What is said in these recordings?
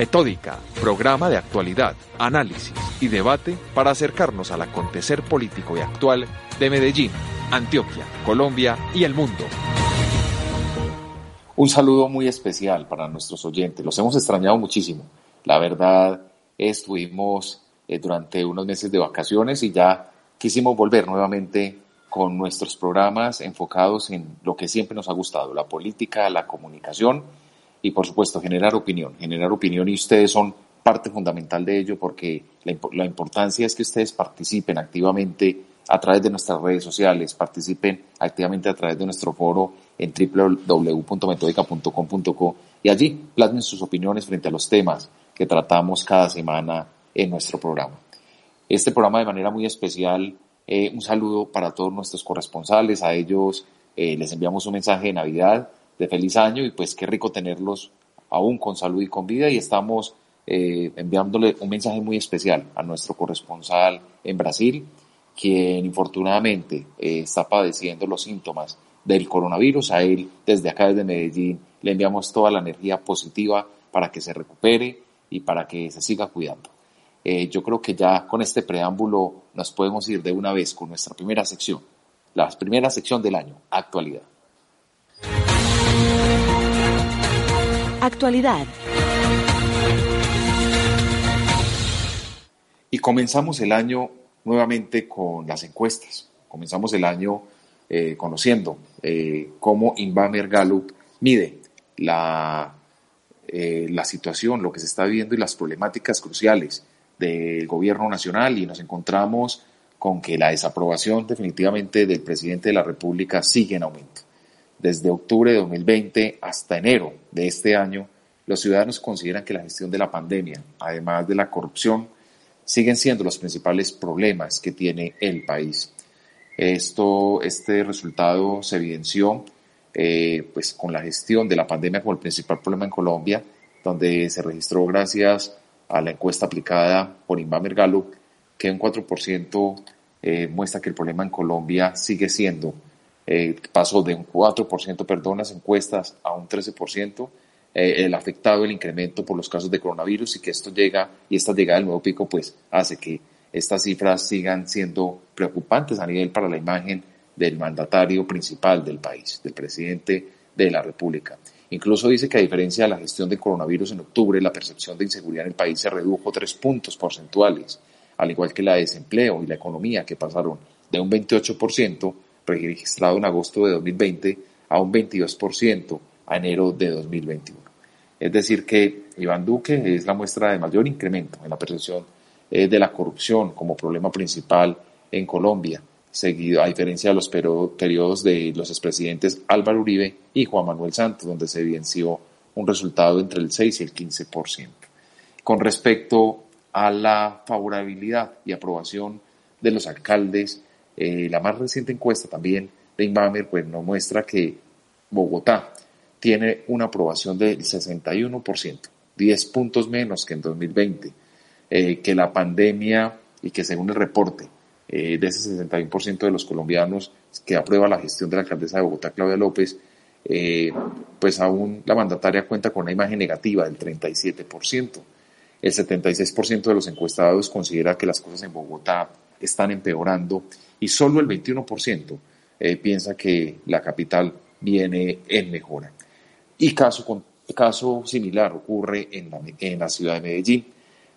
Metódica, programa de actualidad, análisis y debate para acercarnos al acontecer político y actual de Medellín, Antioquia, Colombia y el mundo. Un saludo muy especial para nuestros oyentes. Los hemos extrañado muchísimo. La verdad, estuvimos eh, durante unos meses de vacaciones y ya quisimos volver nuevamente con nuestros programas enfocados en lo que siempre nos ha gustado, la política, la comunicación y por supuesto generar opinión, generar opinión y ustedes son parte fundamental de ello porque la, importancia es que ustedes participen activamente a través de nuestras redes sociales, participen activamente a través de nuestro foro en www.metodica.com.co y allí plasmen sus opiniones frente a los temas que tratamos cada semana en nuestro programa. Este programa de manera muy especial, eh, un saludo para todos nuestros corresponsales, a ellos eh, les enviamos un mensaje de Navidad de feliz año y pues qué rico tenerlos aún con salud y con vida y estamos eh, enviándole un mensaje muy especial a nuestro corresponsal en Brasil, quien infortunadamente eh, está padeciendo los síntomas del coronavirus. A él, desde acá, desde Medellín, le enviamos toda la energía positiva para que se recupere y para que se siga cuidando. Eh, yo creo que ya con este preámbulo nos podemos ir de una vez con nuestra primera sección, la primera sección del año, actualidad. Actualidad. Y comenzamos el año nuevamente con las encuestas. Comenzamos el año eh, conociendo eh, cómo Inbamer Gallup mide la, eh, la situación, lo que se está viviendo y las problemáticas cruciales del gobierno nacional y nos encontramos con que la desaprobación definitivamente del presidente de la República sigue en aumento. Desde octubre de 2020 hasta enero de este año, los ciudadanos consideran que la gestión de la pandemia, además de la corrupción, siguen siendo los principales problemas que tiene el país. Esto, este resultado se evidenció eh, pues, con la gestión de la pandemia como el principal problema en Colombia, donde se registró gracias a la encuesta aplicada por Inbamer Gallup que un 4% eh, muestra que el problema en Colombia sigue siendo eh, pasó de un 4%, perdón, las encuestas a un 13%, eh, el afectado, el incremento por los casos de coronavirus y que esto llega y esta llegada del nuevo pico pues hace que estas cifras sigan siendo preocupantes a nivel para la imagen del mandatario principal del país, del presidente de la República. Incluso dice que a diferencia de la gestión del coronavirus en octubre, la percepción de inseguridad en el país se redujo tres puntos porcentuales, al igual que la de desempleo y la economía, que pasaron de un 28% registrado en agosto de 2020 a un 22% a enero de 2021. Es decir, que Iván Duque es la muestra de mayor incremento en la percepción eh, de la corrupción como problema principal en Colombia, seguido a diferencia de los periodos de los expresidentes Álvaro Uribe y Juan Manuel Santos, donde se evidenció un resultado entre el 6 y el 15%. Con respecto a la favorabilidad y aprobación de los alcaldes eh, la más reciente encuesta también de Inbamer pues, nos muestra que Bogotá tiene una aprobación del 61%, 10 puntos menos que en 2020, eh, que la pandemia y que según el reporte eh, de ese 61% de los colombianos que aprueba la gestión de la alcaldesa de Bogotá, Claudia López, pues aún la mandataria cuenta con una imagen negativa del 37%. El 76% de los encuestados considera que las cosas en Bogotá están empeorando y solo el 21% eh, piensa que la capital viene en mejora. Y caso, caso similar ocurre en la, en la ciudad de Medellín.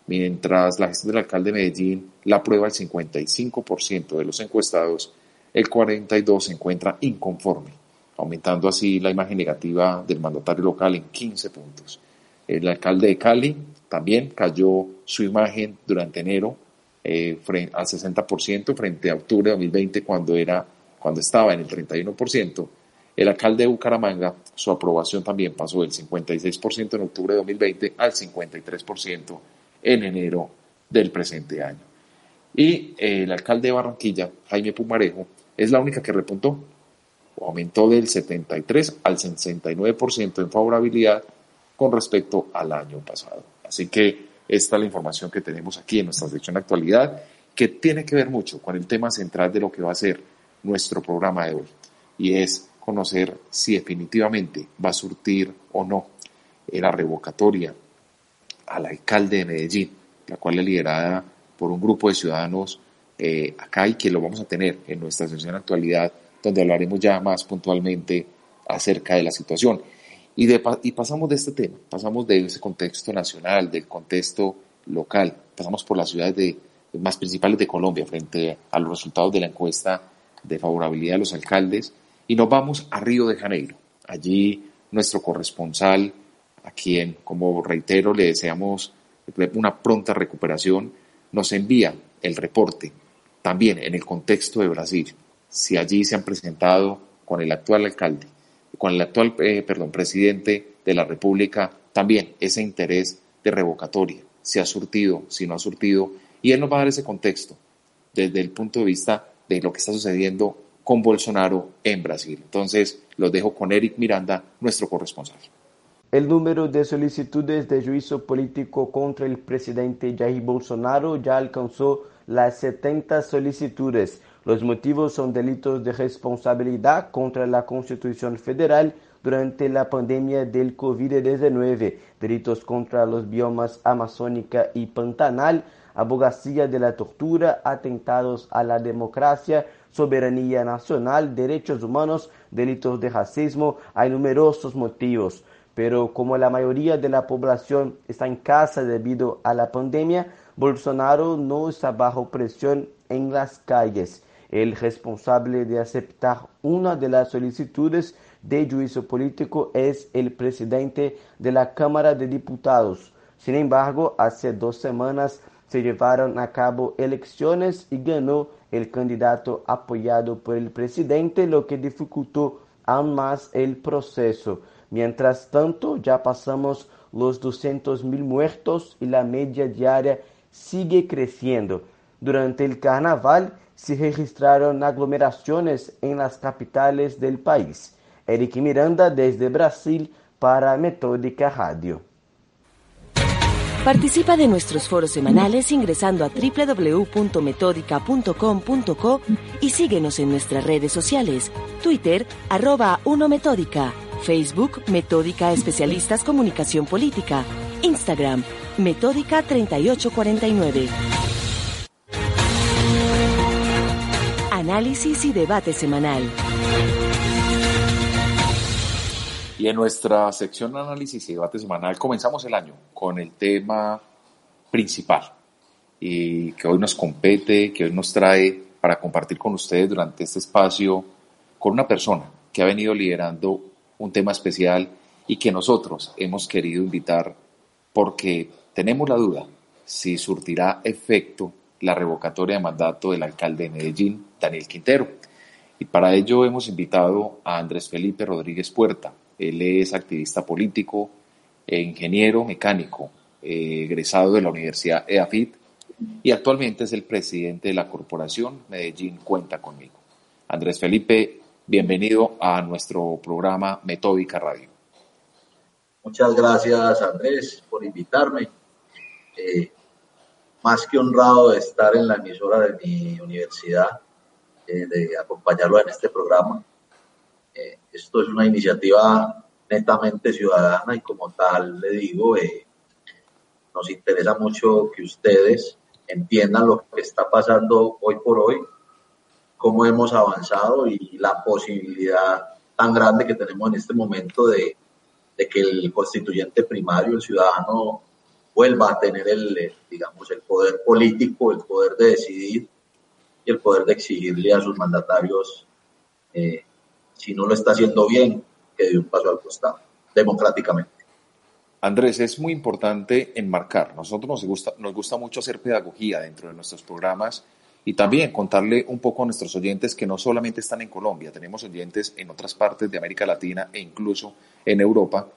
Mientras la gestión del alcalde de Medellín la aprueba el 55% de los encuestados, el 42% se encuentra inconforme, aumentando así la imagen negativa del mandatario local en 15 puntos. El alcalde de Cali también cayó su imagen durante enero eh, al 60% frente a octubre de 2020 cuando, era, cuando estaba en el 31%. El alcalde de Bucaramanga, su aprobación también pasó del 56% en octubre de 2020 al 53% en enero del presente año. Y el alcalde de Barranquilla, Jaime Pumarejo, es la única que repuntó, aumentó del 73 al 69% en favorabilidad con respecto al año pasado. Así que esta es la información que tenemos aquí en nuestra sección actualidad, que tiene que ver mucho con el tema central de lo que va a ser nuestro programa de hoy, y es conocer si definitivamente va a surtir o no la revocatoria al alcalde de Medellín, la cual es liderada por un grupo de ciudadanos eh, acá y que lo vamos a tener en nuestra sesión de actualidad, donde hablaremos ya más puntualmente acerca de la situación. Y, pasamos de este tema, pasamos de ese contexto nacional, del contexto local, pasamos por las ciudades de, más principales de Colombia frente a los resultados de la encuesta de favorabilidad de los alcaldes y nos vamos a Río de Janeiro. Allí nuestro corresponsal, a quien, como reitero, le deseamos una pronta recuperación, nos envía el reporte también en el contexto de Brasil, si allí se han presentado con el actual alcalde, con el actual eh, perdón, presidente de la República, también ese interés de revocatoria, si ha surtido, si no ha surtido, y él nos va a dar ese contexto desde el punto de vista de lo que está sucediendo con Bolsonaro en Brasil. Entonces, los dejo con Eric Miranda, nuestro corresponsal. El número de solicitudes de juicio político contra el presidente Jair Bolsonaro ya alcanzó las 70 solicitudes. Los motivos son delitos de responsabilidad contra la Constitución Federal durante la pandemia del COVID-19, delitos contra los biomas amazónica y pantanal, abogacía de la tortura, atentados a la democracia, soberanía nacional, derechos humanos, delitos de racismo. Hay numerosos motivos, pero como la mayoría de la población está en casa debido a la pandemia, Bolsonaro no está bajo presión en las calles. El responsable de aceptar una de las solicitudes de juicio político es el presidente de la Cámara de Diputados. Sin embargo, hace dos semanas se llevaron a cabo elecciones y ganó el candidato apoyado por el presidente, lo que dificultó aún más el proceso. Mientras tanto, ya pasamos los 200 mil muertos y la media diaria sigue creciendo. Durante el carnaval se registraron aglomeraciones en las capitales del país. Eric Miranda desde Brasil para Metódica Radio. Participa de nuestros foros semanales ingresando a www.metódica.com.co y síguenos en nuestras redes sociales, Twitter, arroba 1 Metódica, Facebook, Metódica Especialistas Comunicación Política, Instagram, Metódica 3849. Análisis y debate semanal. Y en nuestra sección análisis y debate semanal comenzamos el año con el tema principal y que hoy nos compete, que hoy nos trae para compartir con ustedes durante este espacio con una persona que ha venido liderando un tema especial y que nosotros hemos querido invitar porque tenemos la duda si surtirá efecto la revocatoria de mandato del alcalde de Medellín, Daniel Quintero. Y para ello hemos invitado a Andrés Felipe Rodríguez Puerta. Él es activista político, e ingeniero mecánico, eh, egresado de la Universidad EAFIT y actualmente es el presidente de la corporación Medellín Cuenta conmigo. Andrés Felipe, bienvenido a nuestro programa Metódica Radio. Muchas gracias Andrés por invitarme. Eh, más que honrado de estar en la emisora de mi universidad, eh, de acompañarlo en este programa. Eh, esto es una iniciativa netamente ciudadana y como tal le digo, nos interesa mucho que ustedes entiendan lo que está pasando hoy por hoy, cómo hemos avanzado y la posibilidad tan grande que tenemos en este momento de, de que el constituyente primario, el ciudadano, vuelva a tener el, digamos, el poder político, el poder de decidir y el poder de exigirle a sus mandatarios, eh, si no lo está haciendo bien, que dé un paso al costado, democráticamente. Andrés, es muy importante enmarcar. Nosotros nos gusta, nos gusta mucho hacer pedagogía dentro de nuestros programas Y también contarle un poco a nuestros oyentes que no solamente están en Colombia, tenemos oyentes en otras partes de América Latina e incluso en Europa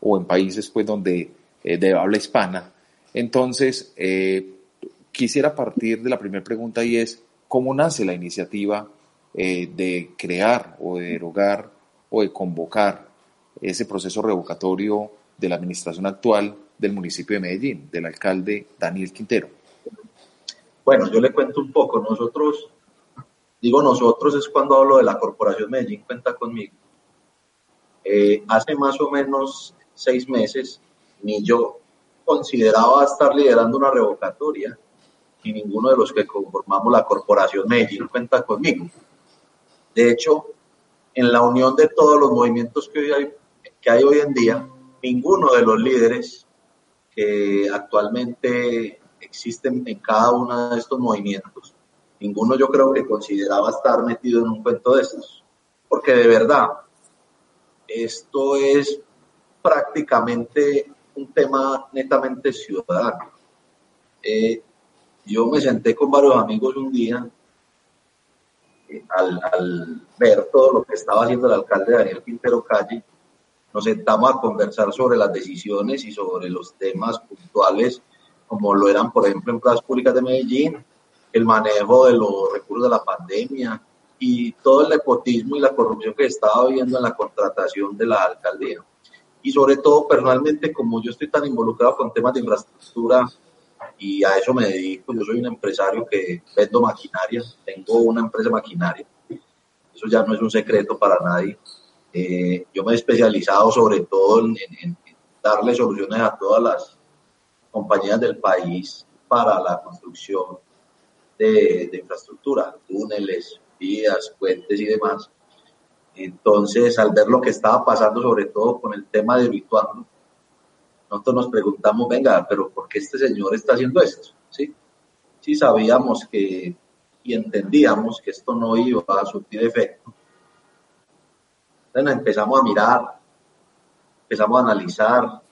o en países pues donde eh, de habla hispana. Entonces, eh, quisiera partir de la primera pregunta y es, ¿cómo nace la iniciativa eh, de crear o de derogar o de convocar ese proceso revocatorio de la administración actual del municipio de Medellín, del alcalde Daniel Quintero? Bueno, yo le cuento un poco. Nosotros, digo nosotros es cuando hablo de la Corporación Medellín, cuenta conmigo. Hace más o menos seis meses, ni yo consideraba estar liderando una revocatoria, y ninguno de los que conformamos la Corporación Medellín cuenta conmigo. De hecho, en la unión de todos los movimientos que, hay, que hay hoy en día, ninguno de los líderes que actualmente existen en cada uno de estos movimientos, ninguno yo creo que consideraba estar metido en un cuento de estos. Porque de verdad, esto es prácticamente un tema netamente ciudadano. Eh, yo me senté con varios amigos un día eh, al, al, ver todo lo que estaba haciendo el alcalde Daniel Quintero Calle, nos sentamos a conversar sobre las decisiones y sobre los temas puntuales, como lo eran, por ejemplo, en plazas públicas de Medellín, el manejo de los recursos de la pandemia y todo el nepotismo y la corrupción que estaba viendo en la contratación de la alcaldía. Y sobre todo, personalmente, como yo estoy tan involucrado con temas de infraestructura y a eso me dedico, yo soy un empresario que vendo maquinaria, tengo una empresa maquinaria, eso ya no es un secreto para nadie. Eh, yo me he especializado sobre todo en, en, darle soluciones a todas las compañías del país para la construcción de, de infraestructura, túneles, vías, puentes y demás. Entonces, al ver lo que estaba pasando, sobre todo con el tema de Vituano, nosotros nos preguntamos, venga, pero ¿por qué este señor está haciendo esto? Sí, sí sabíamos que y entendíamos que esto no iba a surtir efecto. Entonces empezamos a mirar, empezamos a analizar,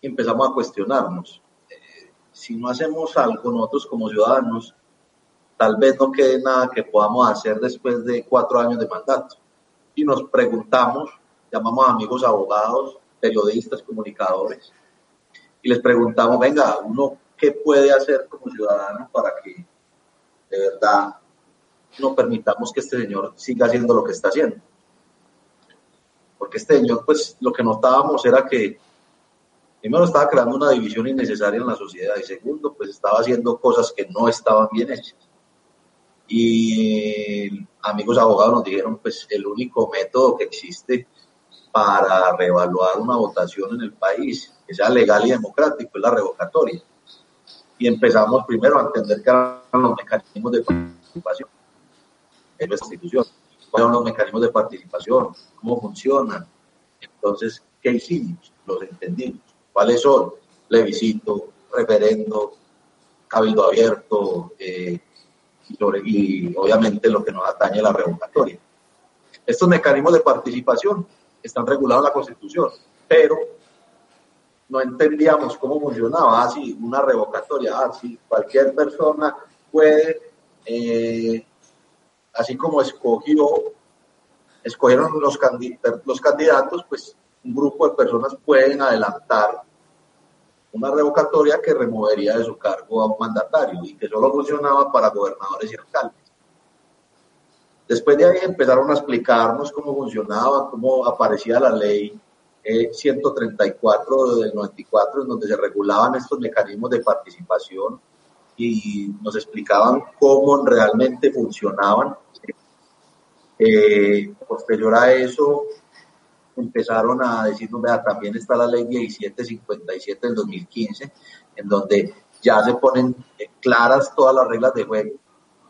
empezamos a cuestionarnos. Eh, si no hacemos algo nosotros como ciudadanos, tal vez no quede nada que podamos hacer después de cuatro años de mandato. Y nos preguntamos, llamamos a amigos abogados, periodistas, comunicadores, y les preguntamos, venga, uno, ¿qué puede hacer como ciudadano para que de verdad no permitamos que este señor siga haciendo lo que está haciendo? Porque este señor, pues lo que notábamos era que primero estaba creando una división innecesaria en la sociedad y segundo, pues estaba haciendo cosas que no estaban bien hechas. Y amigos abogados nos dijeron, pues el único método que existe para reevaluar una votación en el país, que sea legal y democrático, es la revocatoria. Y empezamos primero a entender qué eran los mecanismos de participación en nuestra institución, cuáles son los mecanismos de participación, cómo funcionan. Entonces, ¿qué hicimos? Los entendimos. ¿Cuáles son? Plebiscito, referendo, cabildo abierto eh, y obviamente lo que nos atañe la revocatoria. Estos mecanismos de participación están regulados en la Constitución, pero no entendíamos cómo funcionaba, así ah, una revocatoria, así ah, cualquier persona puede, eh, así como escogió, escogieron los, los candidatos, pues un grupo de personas pueden adelantar una revocatoria que removería de su cargo a un mandatario y que solo funcionaba para gobernadores y alcaldes. Después de ahí empezaron a explicarnos cómo funcionaba, cómo aparecía la ley 134 eh, del 94, en donde se regulaban estos mecanismos de participación y nos explicaban cómo realmente funcionaban. Eh, posterior a eso, empezaron a decirnos, vea, también está la ley 1757 del 2015, en donde ya se ponen eh, claras todas las reglas de juego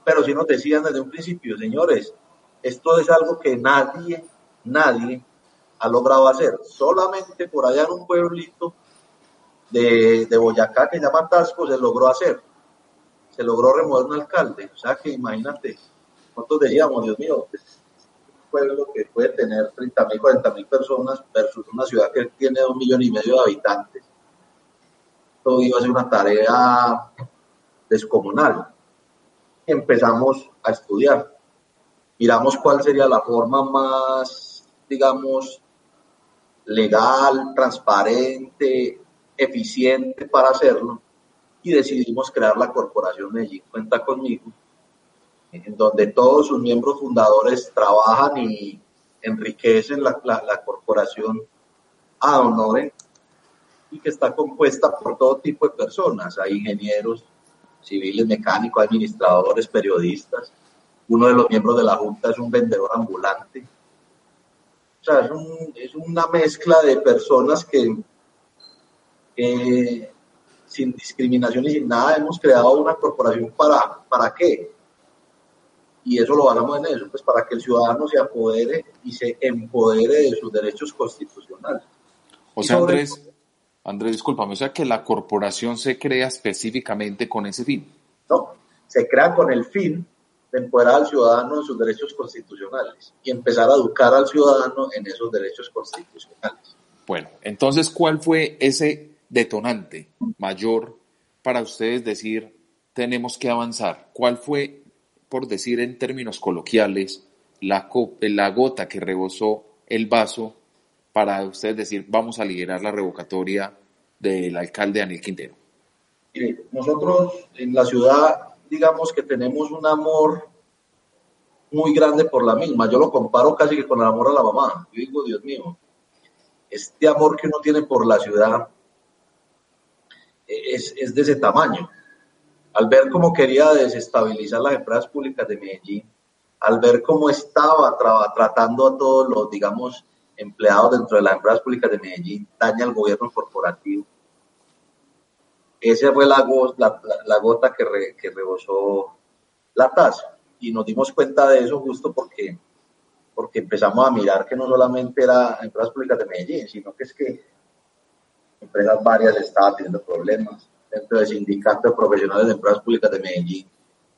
pero si nos decían desde un principio, señores, esto es algo que nadie, nadie ha logrado hacer. Solamente por allá en un pueblito de, de Boyacá que llama Tasco se logró hacer. Se logró remover un alcalde. O sea que imagínate, nosotros decíamos, Dios mío, pueblo que puede tener 30 mil, 40 mil personas versus una ciudad que tiene un millón y medio de habitantes. Todo iba a ser una tarea descomunal empezamos a estudiar. Miramos cuál sería la forma más, digamos, legal, transparente, eficiente para hacerlo y decidimos crear la corporación Medellín Cuenta conmigo, en donde todos sus miembros fundadores trabajan y enriquecen la, la, corporación a honores y que está compuesta por todo tipo de personas. Hay ingenieros civiles, mecánicos, administradores, periodistas. Uno de los miembros de la Junta es un vendedor ambulante. O sea, es, un, es una mezcla de personas que sin discriminación y sin nada hemos creado una corporación para, ¿para qué? Y eso lo basamos en eso, pues para que el ciudadano se apodere y se empodere de sus derechos constitucionales. O sea, Andrés, Andrés, discúlpame, o sea que la corporación se crea específicamente con ese fin. No, se crea con el fin de empoderar al ciudadano en sus derechos constitucionales y empezar a educar al ciudadano en esos derechos constitucionales. Bueno, entonces, ¿cuál fue ese detonante mayor para ustedes decir tenemos que avanzar? ¿Cuál fue por decir en términos coloquiales, la, la gota que rebosó el vaso para usted decir vamos a liderar la revocatoria del alcalde Daniel Quintero? nosotros en la ciudad, digamos que tenemos un amor muy grande por la misma. Yo lo comparo casi que con el amor a la mamá. Yo digo, Dios mío, este amor que uno tiene por la ciudad es, es de ese tamaño al ver cómo quería desestabilizar las empresas públicas de Medellín, al ver cómo estaba tratando a todos los, digamos, empleados dentro de las empresas públicas de Medellín, daña al gobierno corporativo. Esa fue la, gota que, que rebosó la tasa. Y nos dimos cuenta de eso justo porque, porque empezamos a mirar que no solamente era empresas públicas de Medellín, sino que es que empresas varias estaban teniendo problemas dentro del sindicato de profesionales de empresas públicas de Medellín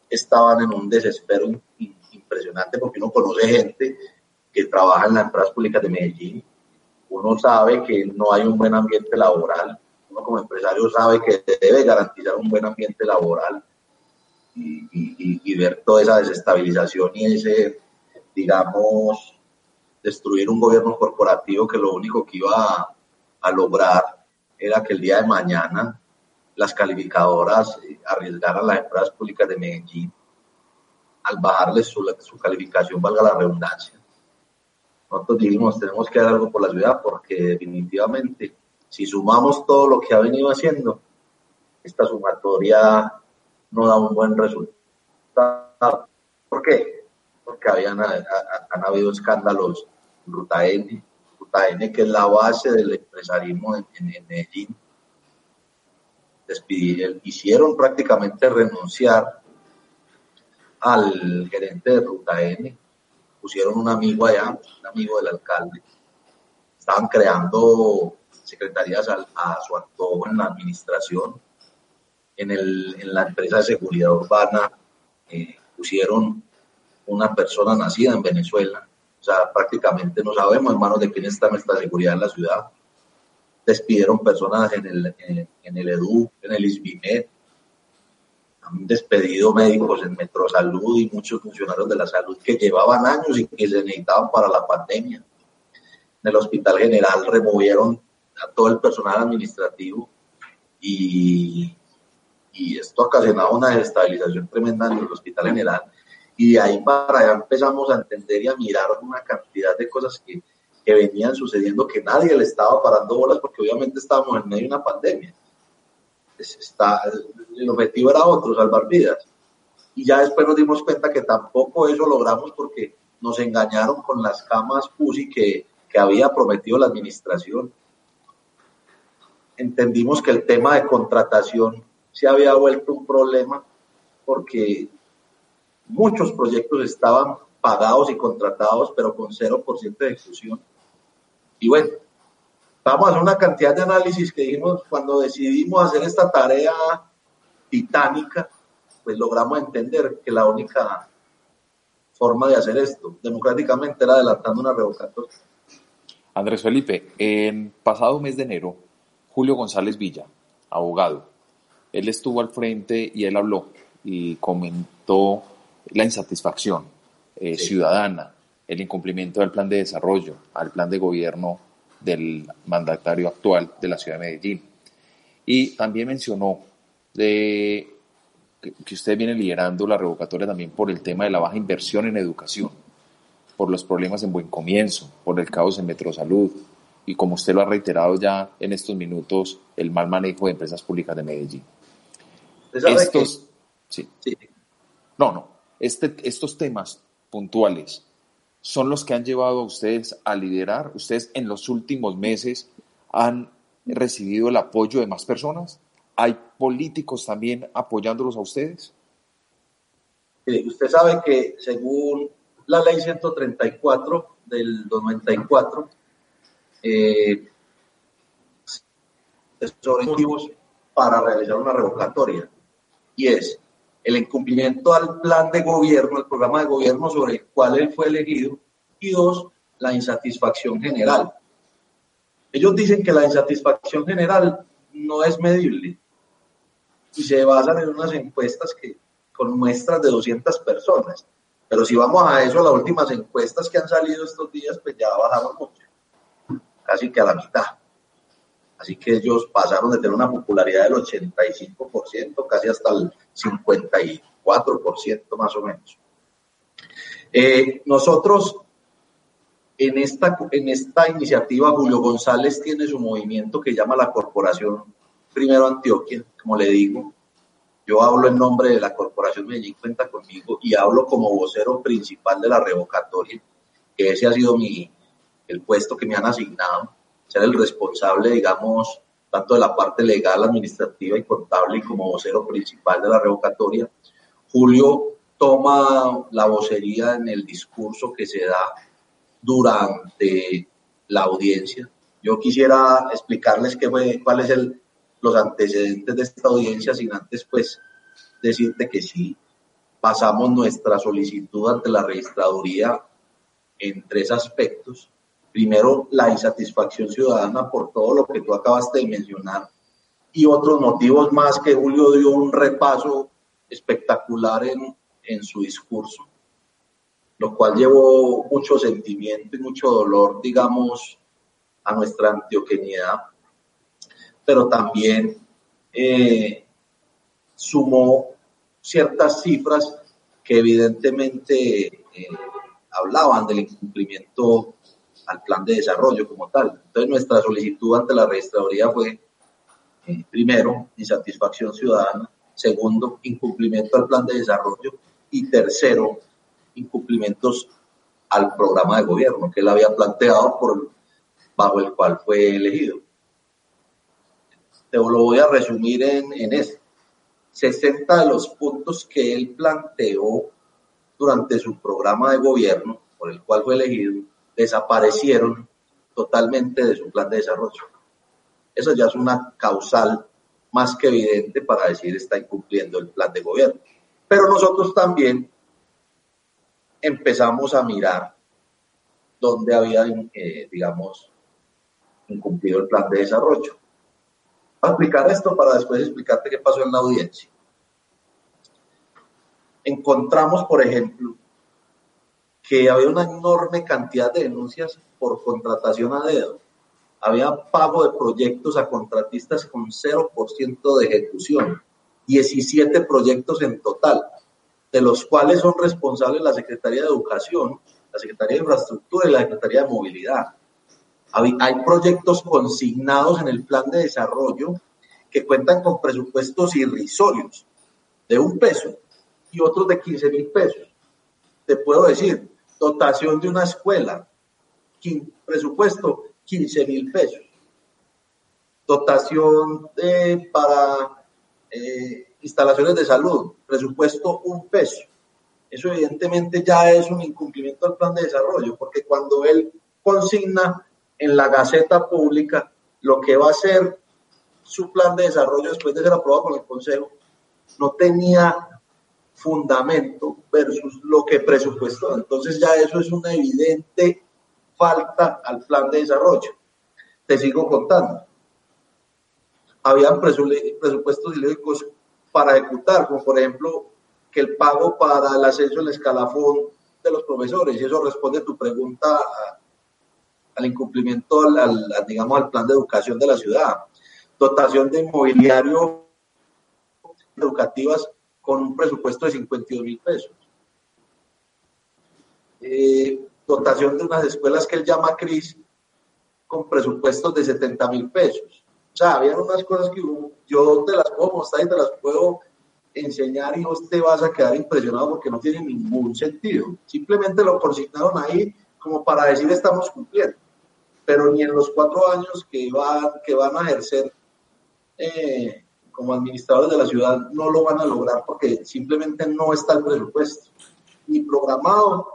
estaban en un desespero impresionante porque uno conoce gente que trabaja en las empresas públicas de Medellín, uno sabe que no hay un buen ambiente laboral, uno como empresario sabe que debe garantizar un buen ambiente laboral y, ver toda esa desestabilización y ese, digamos, destruir un gobierno corporativo que lo único que iba a, a lograr era que el día de mañana las calificadoras eh, arriesgar a las empresas públicas de Medellín al bajarles su, su calificación, valga la redundancia. Nosotros dijimos, tenemos que hacer algo por la ciudad porque definitivamente, si sumamos todo lo que ha venido haciendo, esta sumatoria no da un buen resultado. ¿Por qué? Porque habían, han habido escándalos en Ruta N, Ruta N que es la base del empresarismo en Medellín, despidieron, hicieron prácticamente renunciar al gerente de Ruta N, pusieron un amigo allá, un amigo del alcalde, estaban creando secretarías a, su antojo en la administración, en, el, en la empresa de seguridad urbana. Eh, pusieron una persona nacida en Venezuela, o sea, prácticamente no sabemos en manos de quién está nuestra seguridad en la ciudad despidieron personas en el, en, el EDU, en el ISBIMED, han despedido médicos en Metrosalud y muchos funcionarios de la salud que llevaban años y que se necesitaban para la pandemia. En el Hospital General removieron a todo el personal administrativo y, y esto ha ocasionado una desestabilización tremenda en el Hospital General. Y de ahí para allá empezamos a entender y a mirar una cantidad de cosas que que venían sucediendo que nadie le estaba parando bolas porque obviamente estábamos en medio de una pandemia. Está, el objetivo era otro, salvar vidas. Y ya después nos dimos cuenta que tampoco eso logramos porque nos engañaron con las camas UCI que, que había prometido la administración. Entendimos que el tema de contratación se había vuelto un problema porque muchos proyectos estaban pagados y contratados, pero con 0% de ejecución. Y bueno, vamos a hacer una cantidad de análisis que dijimos cuando decidimos hacer esta tarea titánica, pues logramos entender que la única forma de hacer esto democráticamente era adelantando una revocatoria. Andrés Felipe, en pasado mes de enero, Julio González Villa, abogado, él estuvo al frente y él habló y presentó la insatisfacción eh, ciudadana, el incumplimiento del plan de desarrollo, al plan de gobierno del mandatario actual de la ciudad de Medellín. Y también mencionó de, que usted viene liderando la revocatoria también por el tema de la baja inversión en educación, por los problemas en Buen Comienzo, por el caos en Metrosalud y como usted lo ha reiterado ya en estos minutos, el mal manejo de empresas públicas de Medellín. Estos, sí. No, no. Este, estos temas puntuales son los que han llevado a ustedes a liderar. ¿Ustedes en los últimos meses han recibido el apoyo de más personas? ¿Hay políticos también apoyándolos a ustedes? usted sabe que según la ley 134 del 94, eh, objetivos para realizar una revocatoria y es el incumplimiento al plan de gobierno, el programa de gobierno sobre el cual él fue elegido, y dos, la insatisfacción general. Ellos dicen que la insatisfacción general no es medible y se basan en unas encuestas que con muestras de 200 personas. Pero si vamos a eso, las últimas encuestas que han salido estos días, pues ya bajaron mucho, casi que a la mitad. Así que ellos pasaron de tener una popularidad del 85%, casi hasta el 54% más o menos. Eh, nosotros en esta, en esta iniciativa, Julio González tiene su movimiento que llama la Corporación Primero Antioquia, como le digo. Yo hablo en nombre de la Corporación Medellín Cuenta conmigo y hablo como vocero principal de la revocatoria, que ese ha sido mi, el puesto que me han asignado ser el responsable, digamos, tanto de la parte legal, administrativa y contable y como vocero principal de la revocatoria. Julio toma la vocería en el discurso que se da durante la audiencia. Yo quisiera explicarles qué fue, cuáles son los antecedentes de esta audiencia, sin antes pues decirte que sí, pasamos nuestra solicitud ante la registraduría en tres aspectos. Primero, la insatisfacción ciudadana por todo lo que tú acabaste de mencionar. Y otros motivos más que Julio dio un repaso espectacular en, en su discurso, lo cual llevó mucho sentimiento y mucho dolor, digamos, a nuestra antioquenidad, pero también eh, sumó ciertas cifras que evidentemente eh, hablaban del incumplimiento al plan de desarrollo como tal. Entonces nuestra solicitud ante la registraduría fue, eh, primero, insatisfacción ciudadana, segundo, incumplimiento al plan de desarrollo y tercero, incumplimientos al programa de gobierno que él había planteado por, bajo el cual fue elegido. Te lo voy a resumir en, en esto. 60 de los puntos que él planteó durante su programa de gobierno, por el cual fue elegido, desaparecieron totalmente de su plan de desarrollo. Eso ya es una causal más que evidente para decir está incumpliendo el plan de gobierno. Pero nosotros también empezamos a mirar dónde había, eh, digamos, incumplido el plan de desarrollo. Voy a explicar esto para después explicarte qué pasó en la audiencia. Encontramos, por ejemplo, que había una enorme cantidad de denuncias por contratación a dedo. Había pago de proyectos a contratistas con 0% de ejecución, 17 proyectos en total, de los cuales son responsables la Secretaría de Educación, la Secretaría de Infraestructura y la Secretaría de Movilidad. Hay proyectos consignados en el plan de desarrollo que cuentan con presupuestos irrisorios de un peso y otros de 15 mil pesos. Te puedo decir, dotación de una escuela, presupuesto 15 mil pesos. Dotación de, para eh, instalaciones de salud, presupuesto un peso. Eso evidentemente ya es un incumplimiento del plan de desarrollo, porque cuando él consigna en la Gaceta Pública lo que va a ser su plan de desarrollo después de ser aprobado por el Consejo, no tenía fundamento versus lo que presupuestó. Entonces ya eso es una evidente falta al plan de desarrollo. Te sigo contando. Habían presupuestos ilógicos para ejecutar, como por ejemplo que el pago para el ascenso en el escalafón de los profesores. Y eso responde a tu pregunta al incumplimiento, al, digamos, al plan de educación de la ciudad. Dotación de inmobiliario educativas con un presupuesto de 52 mil pesos. Eh, dotación de unas escuelas que él llama CRIS con presupuestos de 70 mil pesos. O sea, había unas cosas que yo te las puedo mostrar y te las puedo enseñar y vos te vas a quedar impresionado porque no tiene ningún sentido. Simplemente lo consignaron ahí como para decir estamos cumpliendo. Pero ni en los cuatro años que van, que van a ejercer eh, como administradores de la ciudad no lo van a lograr porque simplemente no está el presupuesto, ni programado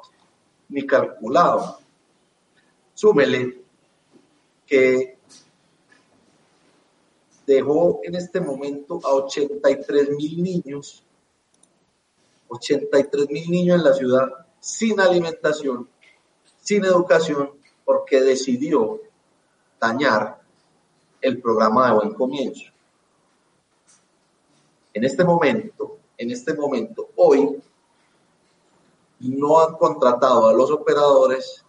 ni calculado. Súmele que dejó en este momento a 83 mil niños, 83 mil niños en la ciudad sin alimentación, sin educación, porque decidió dañar el programa de buen comienzo. En este momento, en este momento, hoy, no han contratado a los operadores,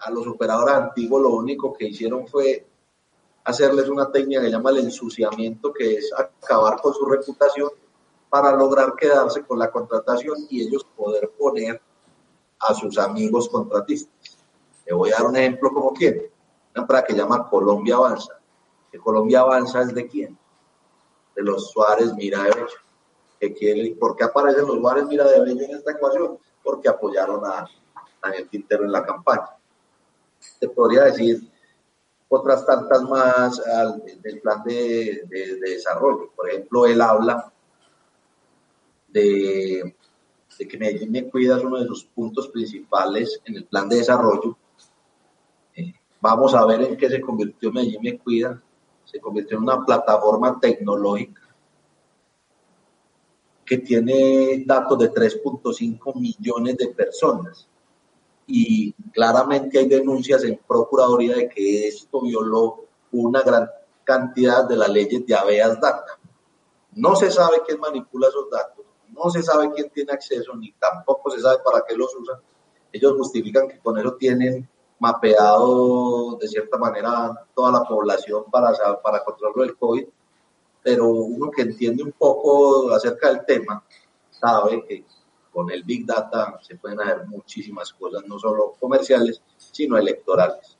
a los operadores antiguos, lo único que hicieron fue hacerles una técnica que llama el ensuciamiento, que es acabar con su reputación para lograr quedarse con la contratación y ellos poder poner a sus amigos contratistas. Le voy a dar un ejemplo como quién. Una empresa que llama Colombia Avanza. ¿Que Colombia Avanza es de quién? De los Suárez Mira de Bello. Quiere, ¿Por qué aparecen los Suárez Mira de Bello en esta ecuación? Porque apoyaron a Daniel Quintero en la campaña. Te podría decir otras tantas más del plan de, desarrollo. Por ejemplo, él habla de, que Medellín me cuida es uno de sus puntos principales en el plan de desarrollo. Eh, vamos a ver en qué se convirtió Medellín me cuida. Se convirtió en una plataforma tecnológica que tiene datos de 3.5 millones de personas y claramente hay denuncias en Procuraduría de que esto violó una gran cantidad de las leyes de habeas data. No se sabe quién manipula esos datos, no se sabe quién tiene acceso, ni tampoco se sabe para qué los usan. Ellos justifican que con eso tienen mapeado de cierta manera toda la población para, para controlar el COVID, pero uno que entiende un poco acerca del tema sabe que con el Big Data se pueden hacer muchísimas cosas, no solo comerciales, sino electorales.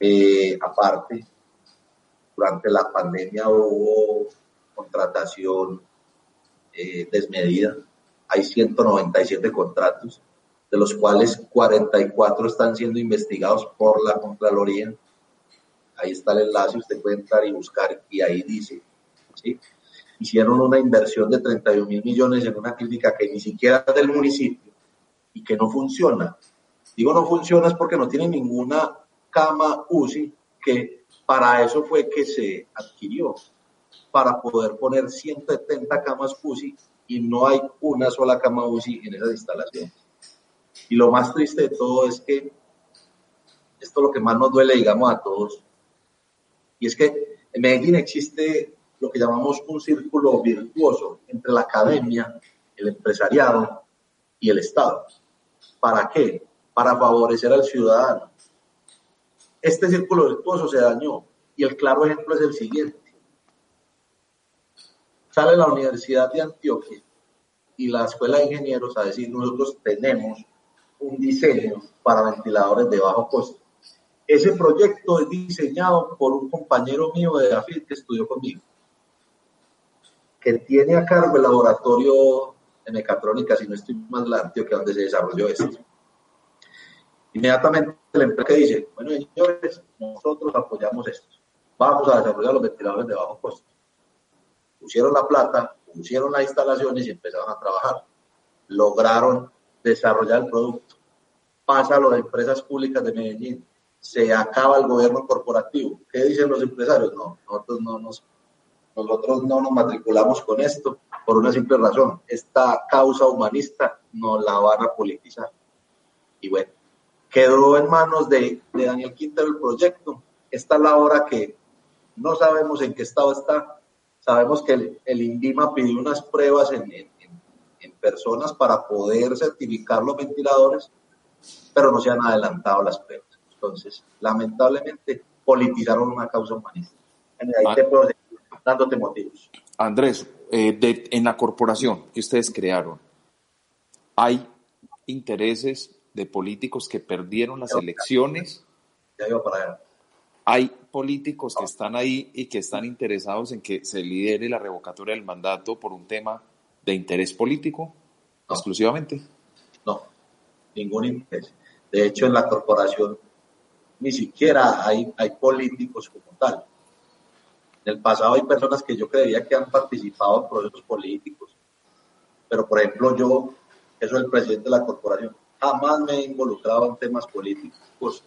Eh, aparte, durante la pandemia hubo contratación eh, desmedida. Hay 197 contratos, de los cuales 44 están siendo investigados por la Contraloría. Ahí está el enlace, usted puede entrar y buscar y ahí dice, hicieron una inversión de 31 mil millones en una clínica que ni siquiera es del municipio y que no funciona. Digo no funciona es porque no tiene ninguna cama UCI que para eso fue que se adquirió, para poder poner 170 camas UCI y no hay una sola cama UCI en esas instalaciones. Y lo más triste de todo es que esto es lo que más nos duele, digamos, a todos, y es que en Medellín existe lo que llamamos un círculo virtuoso entre la academia, el empresariado y el Estado. ¿Para qué? Para favorecer al ciudadano. Este círculo virtuoso se dañó y el claro ejemplo es el siguiente. Sale la Universidad de Antioquia y la Escuela de Ingenieros a decir nosotros tenemos un diseño para ventiladores de bajo costo. Ese proyecto es diseñado por un compañero mío de AFIT que estudió conmigo que tiene a cargo el laboratorio de mecatrónica, si no estoy más la Antioquia, donde se desarrolló esto. Inmediatamente la empresa dice, bueno señores, nosotros apoyamos esto, vamos a desarrollar los ventiladores de bajo costo. Pusieron la plata, pusieron las instalaciones y empezaron a trabajar. Lograron desarrollar el producto. Pasa a las empresas públicas de Medellín. Se acaba el gobierno corporativo. ¿Qué dicen los empresarios? No, nosotros no nos nosotros no nos matriculamos con esto por una simple razón. Esta causa humanista no la van a politizar. Y bueno, quedó en manos de, Daniel Quintero el proyecto. Esta es la hora que no sabemos en qué estado está. Sabemos que el, INVIMA pidió unas pruebas en, en personas para poder certificar los ventiladores, pero no se han adelantado las pruebas. Entonces, lamentablemente, politizaron una causa humanista. Ahí te puedo decir, dándote motivos. Andrés, eh, en la corporación que ustedes crearon, ¿hay intereses de políticos que perdieron las elecciones? Ya iba para allá. ¿Hay políticos que están ahí y que están interesados en que se lidere la revocatoria del mandato por un tema de interés político exclusivamente? No, ningún interés. De hecho, en la corporación ni siquiera hay, hay políticos como tal. En el pasado hay personas que yo creía que han participado en procesos políticos, pero por ejemplo yo, que soy el presidente de la corporación, jamás me he involucrado en temas políticos,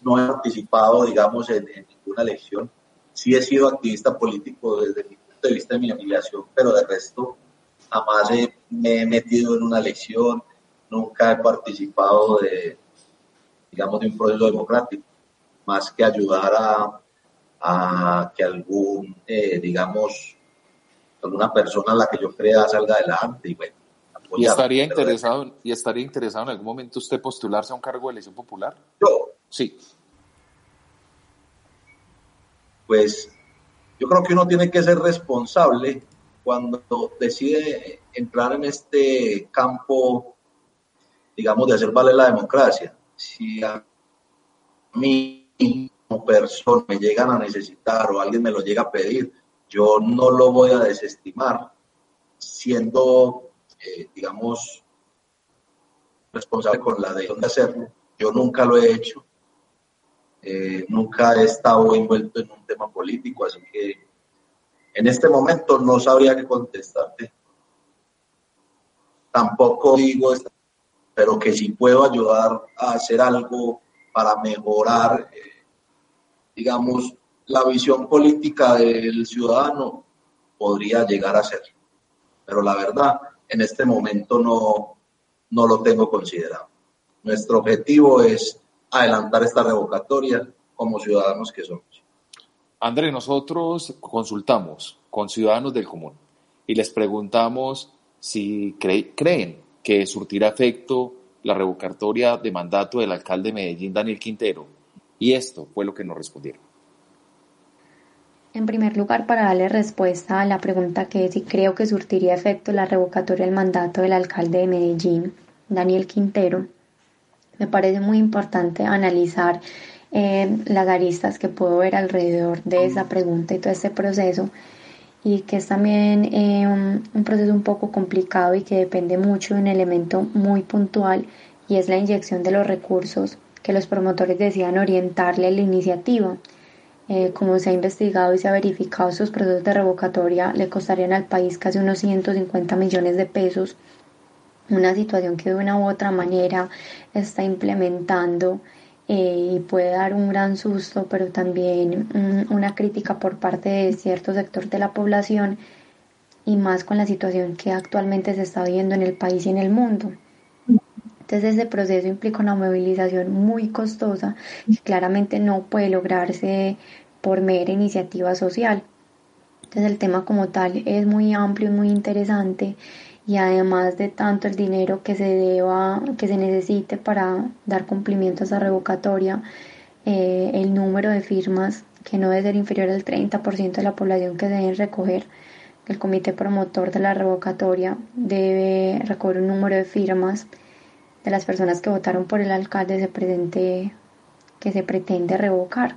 no he participado, digamos, en, ninguna elección. Sí he sido activista político desde mi punto de vista de mi afiliación, pero de resto jamás me he metido en una elección, nunca he participado de, digamos, de un proceso democrático, más que ayudar a, a que algún, eh, digamos, alguna persona a la que yo crea salga adelante y bueno. ¿Y estaría, interesado, ¿Y estaría interesado en algún momento usted postularse a un cargo de elección popular? Yo. Sí. Pues yo creo que uno tiene que ser responsable cuando decide entrar en este campo, digamos, de hacer valer la democracia. Si a mí como persona me llegan a necesitar o alguien me lo llega a pedir, yo no lo voy a desestimar, siendo, eh, digamos, responsable con la decisión de hacerlo. Yo nunca lo he hecho, eh, nunca he estado envuelto en un tema político, así que en este momento no sabría qué contestarte. Tampoco digo, pero que si puedo ayudar a hacer algo para mejorar. Digamos, la visión política del ciudadano podría llegar a ser. Pero la verdad, en este momento no, no lo tengo considerado. Nuestro objetivo es adelantar esta revocatoria como ciudadanos que somos. André, nosotros consultamos con ciudadanos del común y les preguntamos si creen que surtirá efecto la revocatoria de mandato del alcalde de Medellín, Daniel Quintero, y esto fue lo que nos respondieron. En primer lugar, para darle respuesta a la pregunta que si creo que surtiría efecto la revocatoria del mandato del alcalde de Medellín, Daniel Quintero, me parece muy importante analizar eh, las aristas que puedo ver alrededor de esa pregunta y todo este proceso y que es también eh, un, proceso un poco complicado y que depende mucho de un elemento muy puntual y es la inyección de los recursos que los promotores decían orientarle la iniciativa. Eh, como se ha investigado y se ha verificado, sus procesos de revocatoria le costarían al país casi unos 150 millones de pesos, una situación que de una u otra manera está implementando eh, y puede dar un gran susto, pero también mm, una crítica por parte de cierto sector de la población y más con la situación que actualmente se está viendo en el país y en el mundo. Entonces ese proceso implica una movilización muy costosa y claramente no puede lograrse por mera iniciativa social. Entonces el tema como tal es muy amplio y muy interesante y además de tanto el dinero que se deba, que se necesite para dar cumplimiento a esa revocatoria, eh, el número de firmas que no debe ser inferior al 30% de la población que deben recoger, el comité promotor de la revocatoria debe recoger un número de firmas de las personas que votaron por el alcalde se presente que se pretende revocar.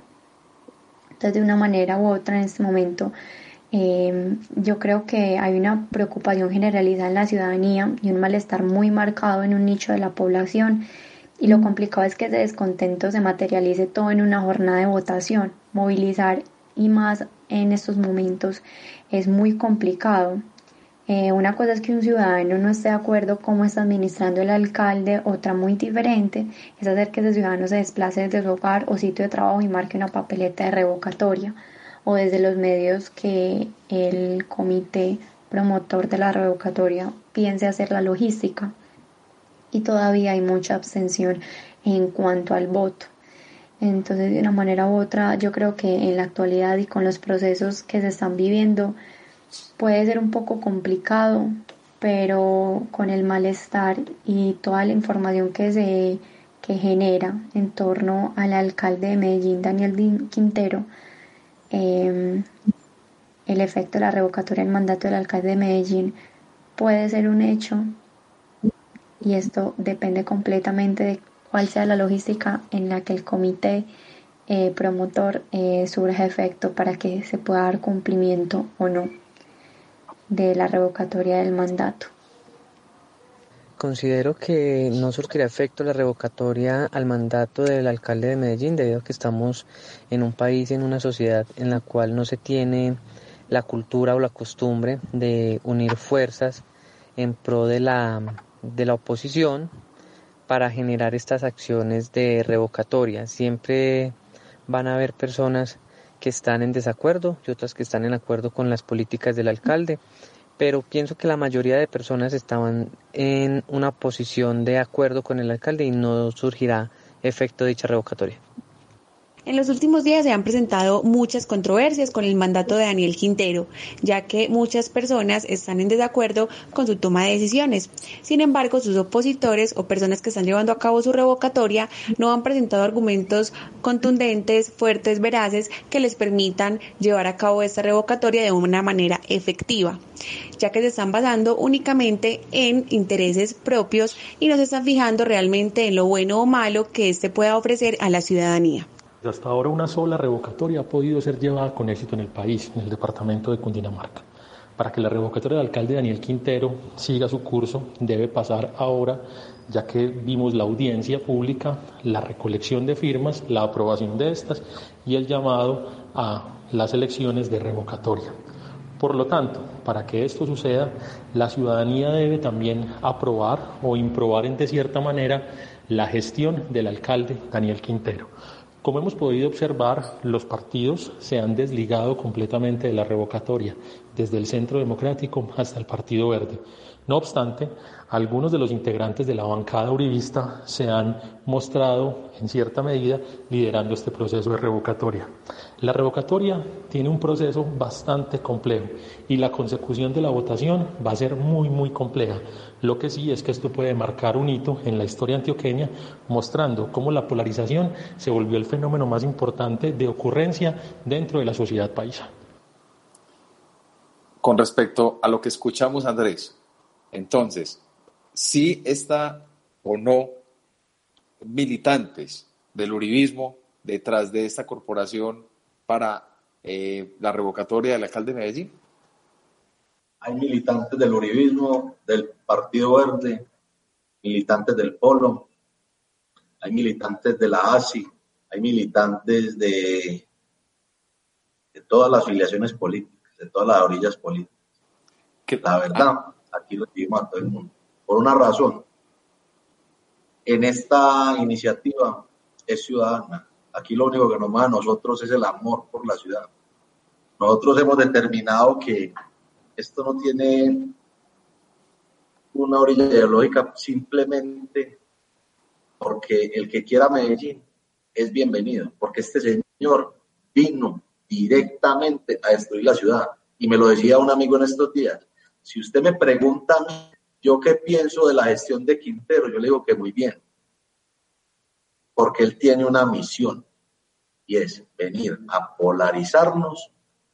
Entonces, de una manera u otra, en este momento, em, yo creo que hay una preocupación generalizada en la ciudadanía y un malestar muy marcado en un nicho de la población. Y lo complicado es que ese descontento se materialice todo en una jornada de votación. Movilizar y más en estos momentos es muy complicado. Eh, una cosa es que un ciudadano no esté de acuerdo cómo está administrando el alcalde, otra muy diferente es hacer que ese ciudadano se desplace desde su hogar o sitio de trabajo y marque una papeleta de revocatoria o desde los medios que el comité promotor de la revocatoria piense hacer la logística. Y todavía hay mucha abstención en cuanto al voto. Entonces, de una manera u otra, yo creo que en la actualidad y con los procesos que se están viviendo, puede ser un poco complicado pero con el malestar y toda la información que se que genera en torno al alcalde de Medellín, Daniel Quintero, em, el efecto de la revocatoria del mandato del alcalde de Medellín puede ser un hecho y esto depende completamente de cuál sea la logística en la que el comité eh, promotor eh, surja efecto para que se pueda dar cumplimiento o no de la revocatoria del mandato. Considero que no surtirá efecto la revocatoria al mandato del alcalde de Medellín debido a que estamos en un país, en una sociedad en la cual no se tiene la cultura o la costumbre de unir fuerzas en pro de la, de la oposición para generar estas acciones de revocatoria. Siempre van a haber personas que están en desacuerdo y otras que están en acuerdo con las políticas del alcalde, pero pienso que la mayoría de personas estaban en una posición de acuerdo con el alcalde y no surgirá efecto de dicha revocatoria. En los últimos días se han presentado muchas controversias con el mandato de Daniel Quintero, ya que muchas personas están en desacuerdo con su toma de decisiones. Sin embargo, sus opositores o personas que están llevando a cabo su revocatoria no han presentado argumentos contundentes, fuertes, veraces que les permitan llevar a cabo esta revocatoria de una manera efectiva, ya que se están basando únicamente en intereses propios y no se están fijando realmente en lo bueno o malo que éste pueda ofrecer a la ciudadanía. Hasta ahora una sola revocatoria ha podido ser llevada con éxito en el país, en el departamento de Cundinamarca. Para que la revocatoria del alcalde Daniel Quintero siga su curso, debe pasar ahora, ya que vimos la audiencia pública, la recolección de firmas, la aprobación de estas y el llamado a las elecciones de revocatoria. Por lo tanto, para que esto suceda, la ciudadanía debe también aprobar o improbar en de cierta manera la gestión del alcalde Daniel Quintero. Como hemos podido observar, los partidos se han desligado completamente de la revocatoria, desde el Centro Democrático hasta el Partido Verde. No obstante, algunos de los integrantes de la bancada uribista se han mostrado, en cierta medida, liderando este proceso de revocatoria. La revocatoria tiene un proceso bastante complejo y la consecución de la votación va a ser muy, muy compleja. Lo que sí es que esto puede marcar un hito en la historia antioqueña, mostrando cómo la polarización se volvió el fenómeno más importante de ocurrencia dentro de la sociedad paisa. Con respecto a lo que escuchamos, Andrés, entonces, si está o no militantes del uribismo detrás de esta corporación para eh, la revocatoria del alcalde de Medellín? Hay militantes del uribismo, del Partido Verde, militantes del Polo, hay militantes de la ASI, hay militantes de, de todas las afiliaciones políticas, de todas las orillas políticas. La verdad, aquí lo decimos a todo el mundo por una razón. En esta iniciativa es ciudadana. Aquí lo único que nos mueve a nosotros es el amor por la ciudad. Nosotros hemos determinado que esto no tiene una orilla ideológica simplemente porque el que quiera Medellín es bienvenido, porque este señor vino directamente a destruir la ciudad. Y me lo decía un amigo en estos días. Si usted me pregunta a mí ¿Yo qué pienso de la gestión de Quintero? Yo le digo que muy bien, porque él tiene una misión y es venir a polarizarnos,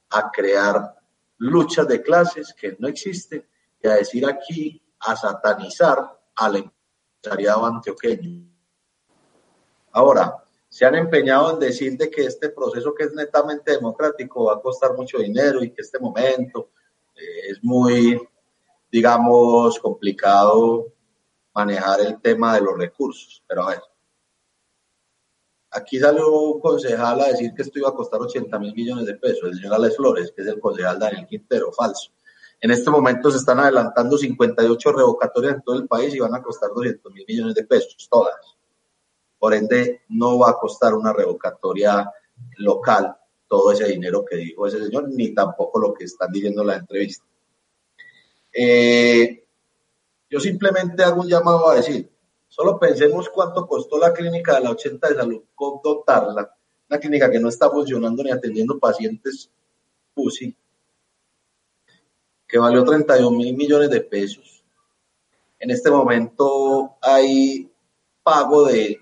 a crear luchas de clases que no existen y a decir aquí, a satanizar al empresariado antioqueño. Ahora, se han empeñado en decir de que este proceso que es netamente democrático va a costar mucho dinero y que este momento eh, es muy digamos, complicado manejar el tema de los recursos. Pero a ver, aquí salió un concejal a decir que esto iba a costar 80 mil millones de pesos, el señor Alex Flores, que es el concejal Daniel Quintero, falso. En este momento se están adelantando 58 revocatorias en todo el país y van a costar 200 mil millones de pesos, todas. Por ende, no va a costar una revocatoria local todo ese dinero que dijo ese señor, ni tampoco lo que están diciendo en la entrevista. Eh, yo simplemente hago un llamado a decir, solo pensemos cuánto costó la clínica de la 80 de salud dotarla, una clínica que no está funcionando ni atendiendo pacientes UCI, que valió 32 mil millones de pesos. En este momento hay pago de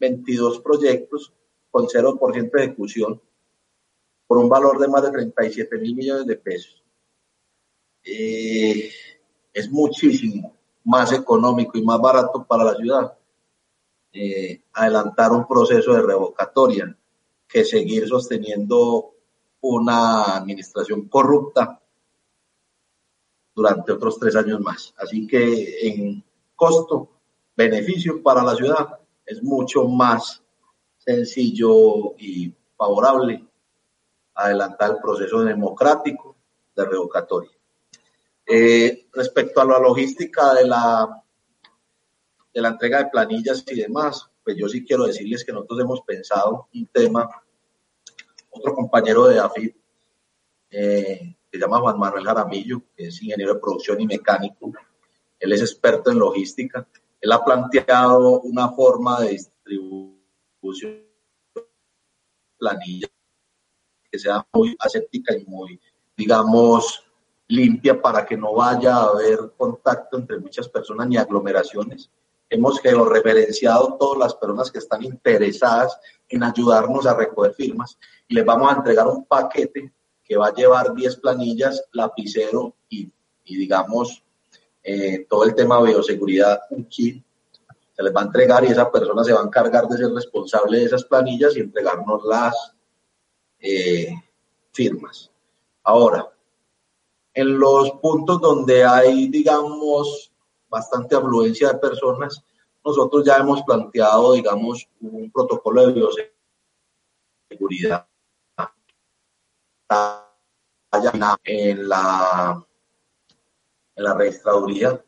22 proyectos con 0% de ejecución por un valor de más de 37 mil millones de pesos. Eh, es muchísimo más económico y más barato para la ciudad eh, adelantar un proceso de revocatoria que seguir sosteniendo una administración corrupta durante otros tres años más. Así que en costo, beneficio para la ciudad es mucho más sencillo y favorable adelantar el proceso democrático de revocatoria. Eh, respecto a la logística de la, de la entrega de planillas y demás, pues yo sí quiero decirles que nosotros hemos pensado un tema, otro compañero de AFIP, eh, se llama Juan Manuel Jaramillo, que es ingeniero de producción y mecánico, él es experto en logística, él ha planteado una forma de distribución de planillas que sea muy aséptica y muy, digamos, limpia para que no vaya a haber contacto entre muchas personas ni aglomeraciones. Hemos georreferenciado todas las personas que están interesadas en ayudarnos a recoger firmas y les vamos a entregar un paquete que va a llevar 10 planillas, lapicero y, digamos, eh, todo el tema de bioseguridad, un kit, se les va a entregar y esa persona se va a encargar de ser responsable de esas planillas y entregarnos las eh, firmas. Ahora, en los puntos donde hay, digamos, bastante afluencia de personas, nosotros ya hemos planteado, digamos, un protocolo de bioseguridad. En la, en la registraduría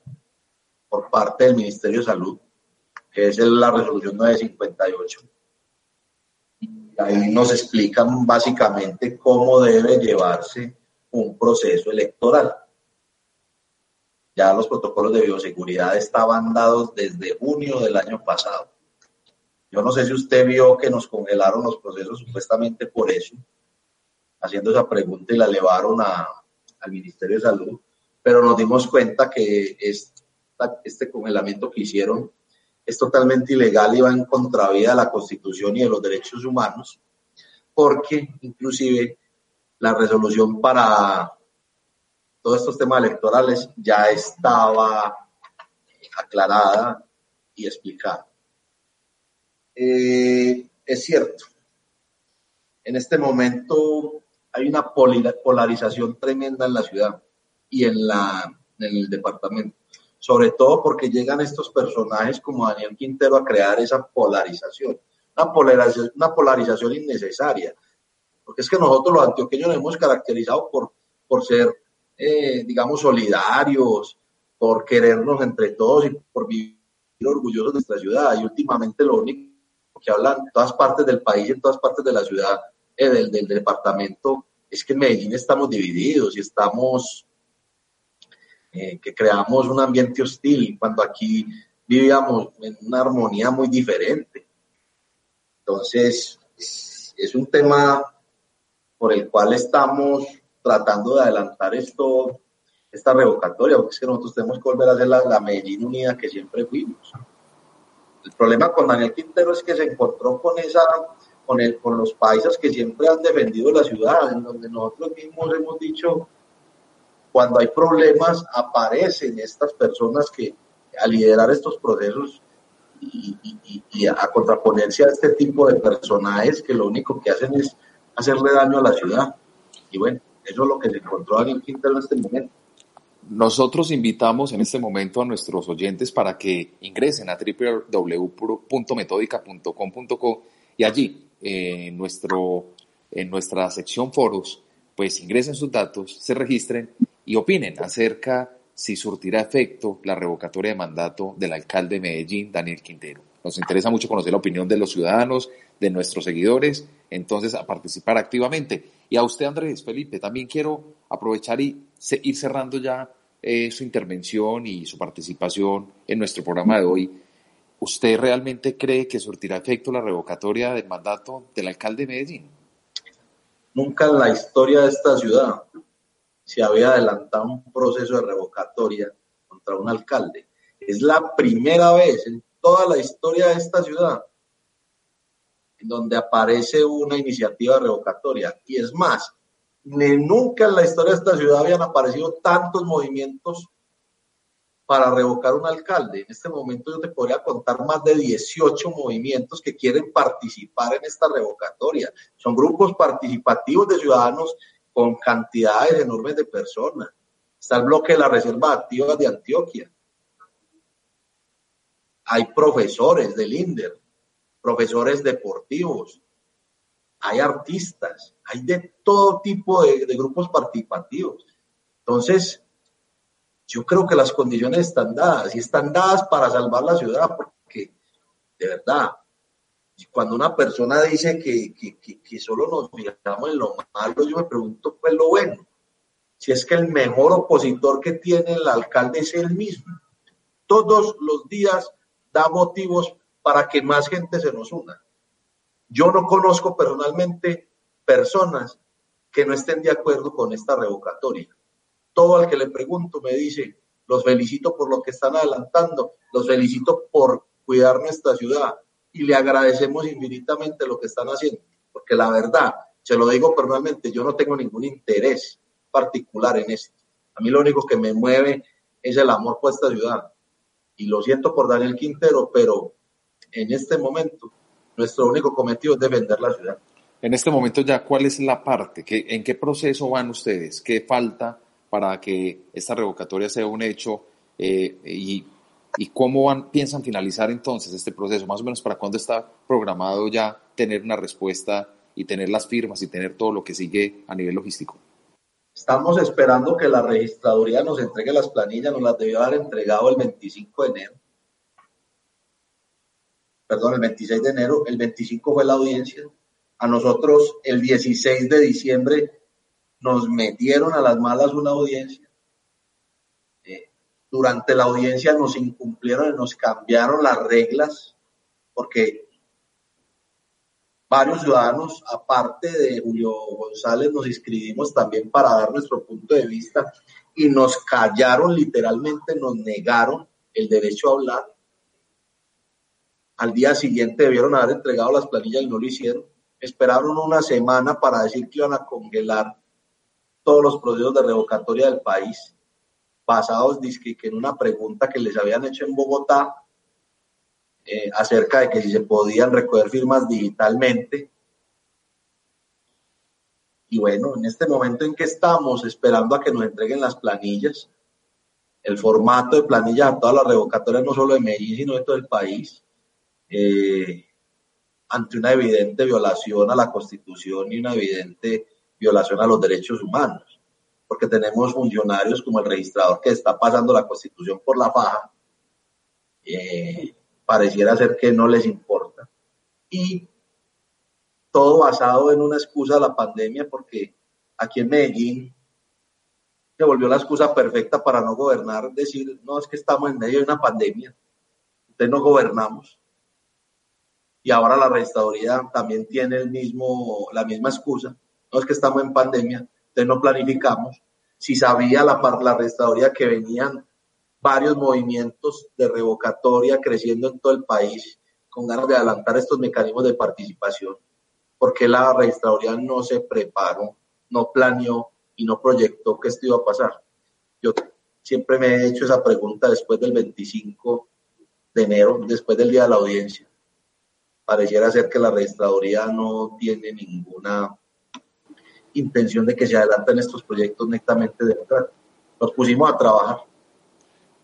por parte del Ministerio de Salud, que es la resolución 958 ahí nos explican básicamente cómo debe llevarse un proceso electoral. Ya los protocolos de bioseguridad estaban dados desde junio del año pasado. Yo no sé si usted vio que nos congelaron los procesos supuestamente por eso, haciendo esa pregunta y la elevaron al Ministerio de Salud, pero nos dimos cuenta que este congelamiento que hicieron es totalmente ilegal y va en contravía de la Constitución y de los derechos humanos, porque inclusive la resolución para todos estos temas electorales ya estaba aclarada y explicada. Eh, es cierto, en este momento hay una polarización tremenda en la ciudad y en, la, en el departamento sobre todo porque llegan estos personajes como Daniel Quintero a crear esa polarización, una polarización, una polarización innecesaria, porque es que nosotros los antioqueños nos hemos caracterizado por, por ser, eh, digamos, solidarios, por querernos entre todos y por vivir orgullosos de nuestra ciudad. Y últimamente lo único que hablan en todas partes del país, en todas partes de la ciudad, eh, del, del departamento, es que en Medellín estamos divididos y estamos eh, que creamos un ambiente hostil, cuando aquí vivíamos en una armonía muy diferente. Entonces, es un tema por el cual estamos tratando de adelantar esto, esta revocatoria, porque es que nosotros tenemos que volver a ser la, Medellín unida que siempre fuimos. El problema con Daniel Quintero es que se encontró con esa, con, el, con los paisas que siempre han defendido la ciudad, en donde nosotros mismos hemos dicho cuando hay problemas aparecen estas personas que a liderar estos procesos y, a contraponerse a este tipo de personajes que lo único que hacen es hacerle daño a la ciudad. Y bueno, eso es lo que se encontró Daniel Quintero en este momento. Nosotros invitamos en este momento a nuestros oyentes para que ingresen a www.metódica.com.co y allí nuestro, en nuestra sección foros, pues ingresen sus datos, se registren y opinen acerca si surtirá efecto la revocatoria de mandato del alcalde de Medellín, Daniel Quintero. Nos interesa mucho conocer la opinión de los ciudadanos, de nuestros seguidores, entonces a participar activamente. Y a usted, Andrés Felipe, también quiero aprovechar y ir cerrando ya eh, su intervención y su participación en nuestro programa de hoy. ¿Usted realmente cree que surtirá efecto la revocatoria del mandato del alcalde de Medellín? Nunca en la historia de esta ciudad se había adelantado un proceso de revocatoria contra un alcalde. Es la primera vez en toda la historia de esta ciudad donde aparece una iniciativa revocatoria. Y es más, nunca en la historia de esta ciudad habían aparecido tantos movimientos para revocar un alcalde. En este momento yo te podría contar más de 18 movimientos que quieren participar en esta revocatoria. Son grupos participativos de ciudadanos con cantidades enormes de personas. Está el bloque de la Reserva Activa de Antioquia. Hay profesores del INDER, profesores deportivos, hay artistas, hay de todo tipo de, de grupos participativos. Entonces, yo creo que las condiciones están dadas y están dadas para salvar la ciudad, porque de verdad, cuando una persona dice que, que, solo nos fijamos en lo malo, yo me pregunto, pues lo bueno, si es que el mejor opositor que tiene el alcalde es él mismo. Todos los días da motivos para que más gente se nos una. Yo no conozco personalmente personas que no estén de acuerdo con esta revocatoria todo al que le pregunto me dice, los felicito por lo que están adelantando, los felicito por cuidar nuestra ciudad y le agradecemos infinitamente lo que están haciendo, porque la verdad, se lo digo personalmente, yo no tengo ningún interés particular en esto. A mí lo único que me mueve es el amor por esta ciudad. Y lo siento por Daniel Quintero, pero en este momento nuestro único cometido es defender la ciudad. En este momento ya, ¿cuál es la parte? ¿En qué proceso van ustedes? ¿Qué falta para que esta revocatoria sea un hecho eh, y, y, cómo van, piensan finalizar entonces este proceso, más o menos para cuándo está programado ya tener una respuesta y tener las firmas y tener todo lo que sigue a nivel logístico. Estamos esperando que la registraduría nos entregue las planillas, nos las debió haber entregado el 25 de enero. Perdón, el 26 de enero, el 25 fue la audiencia. A nosotros el 16 de diciembre nos metieron a las malas una audiencia. Eh, durante la audiencia nos incumplieron y nos cambiaron las reglas porque varios ciudadanos, aparte de Julio González, nos inscribimos también para dar nuestro punto de vista y nos callaron literalmente, nos negaron el derecho a hablar. Al día siguiente debieron haber entregado las planillas y no lo hicieron. Esperaron una semana para decir que iban a congelar todos los procesos de revocatoria del país, basados en una pregunta que les habían hecho en Bogotá eh, acerca de que si se podían recoger firmas digitalmente. Y bueno, en este momento en que estamos esperando a que nos entreguen las planillas, el formato de planillas a todas las revocatorias, no solo de Medellín, sino de todo el país, eh, ante una evidente violación a la Constitución y una evidente violación a los derechos humanos, porque tenemos funcionarios como el registrador que está pasando la constitución por la faja, eh, pareciera ser que no les importa. Y todo basado en una excusa de la pandemia, porque aquí en Medellín se volvió la excusa perfecta para no gobernar, decir, no, es que estamos en medio de una pandemia, entonces no gobernamos. Y ahora la registraduría también tiene el mismo, la misma excusa no es que estamos en pandemia, entonces no planificamos. Si sabía la, la restauraría que venían varios movimientos de revocatoria creciendo en todo el país con ganas de adelantar estos mecanismos de participación, porque la registraduría no se preparó, no planeó y no proyectó que esto iba a pasar. Yo siempre me he hecho esa pregunta después del 25 de enero, después del día de la audiencia. Pareciera ser que la registraduría no tiene ninguna intención de que se adelanten estos proyectos netamente democráticos. Nos pusimos a trabajar.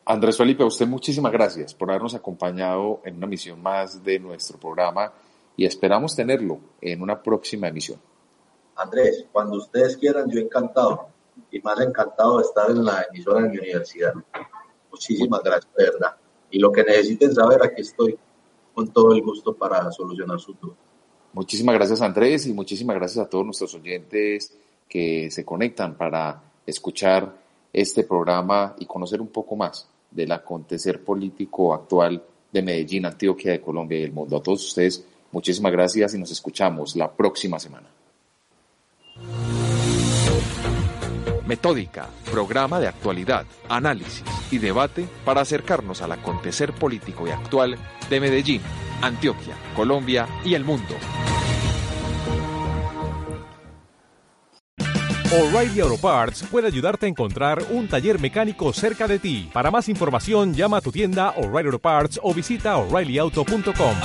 Andrés Felipe, a usted muchísimas gracias por habernos acompañado en una misión más de nuestro programa y esperamos tenerlo en una próxima emisión. Andrés, cuando ustedes quieran, yo encantado y más encantado de estar en la emisora de mi universidad. Muchísimas gracias, de verdad. Y lo que necesiten saber, aquí estoy con todo el gusto para solucionar su dudas. Muchísimas gracias Andrés y muchísimas gracias a todos nuestros oyentes que se conectan para escuchar este programa y conocer un poco más del acontecer político actual de Medellín, Antioquia, de Colombia y el mundo. A todos ustedes, muchísimas gracias y nos escuchamos la próxima semana. Metódica, programa de actualidad, análisis y debate para acercarnos al acontecer político y actual de Medellín, Antioquia, Colombia y el mundo. O'Reilly Auto Parts puede ayudarte a encontrar un taller mecánico cerca de ti. Para más información, llama a tu tienda O'Reilly Auto Parts o visita oreillyauto.com.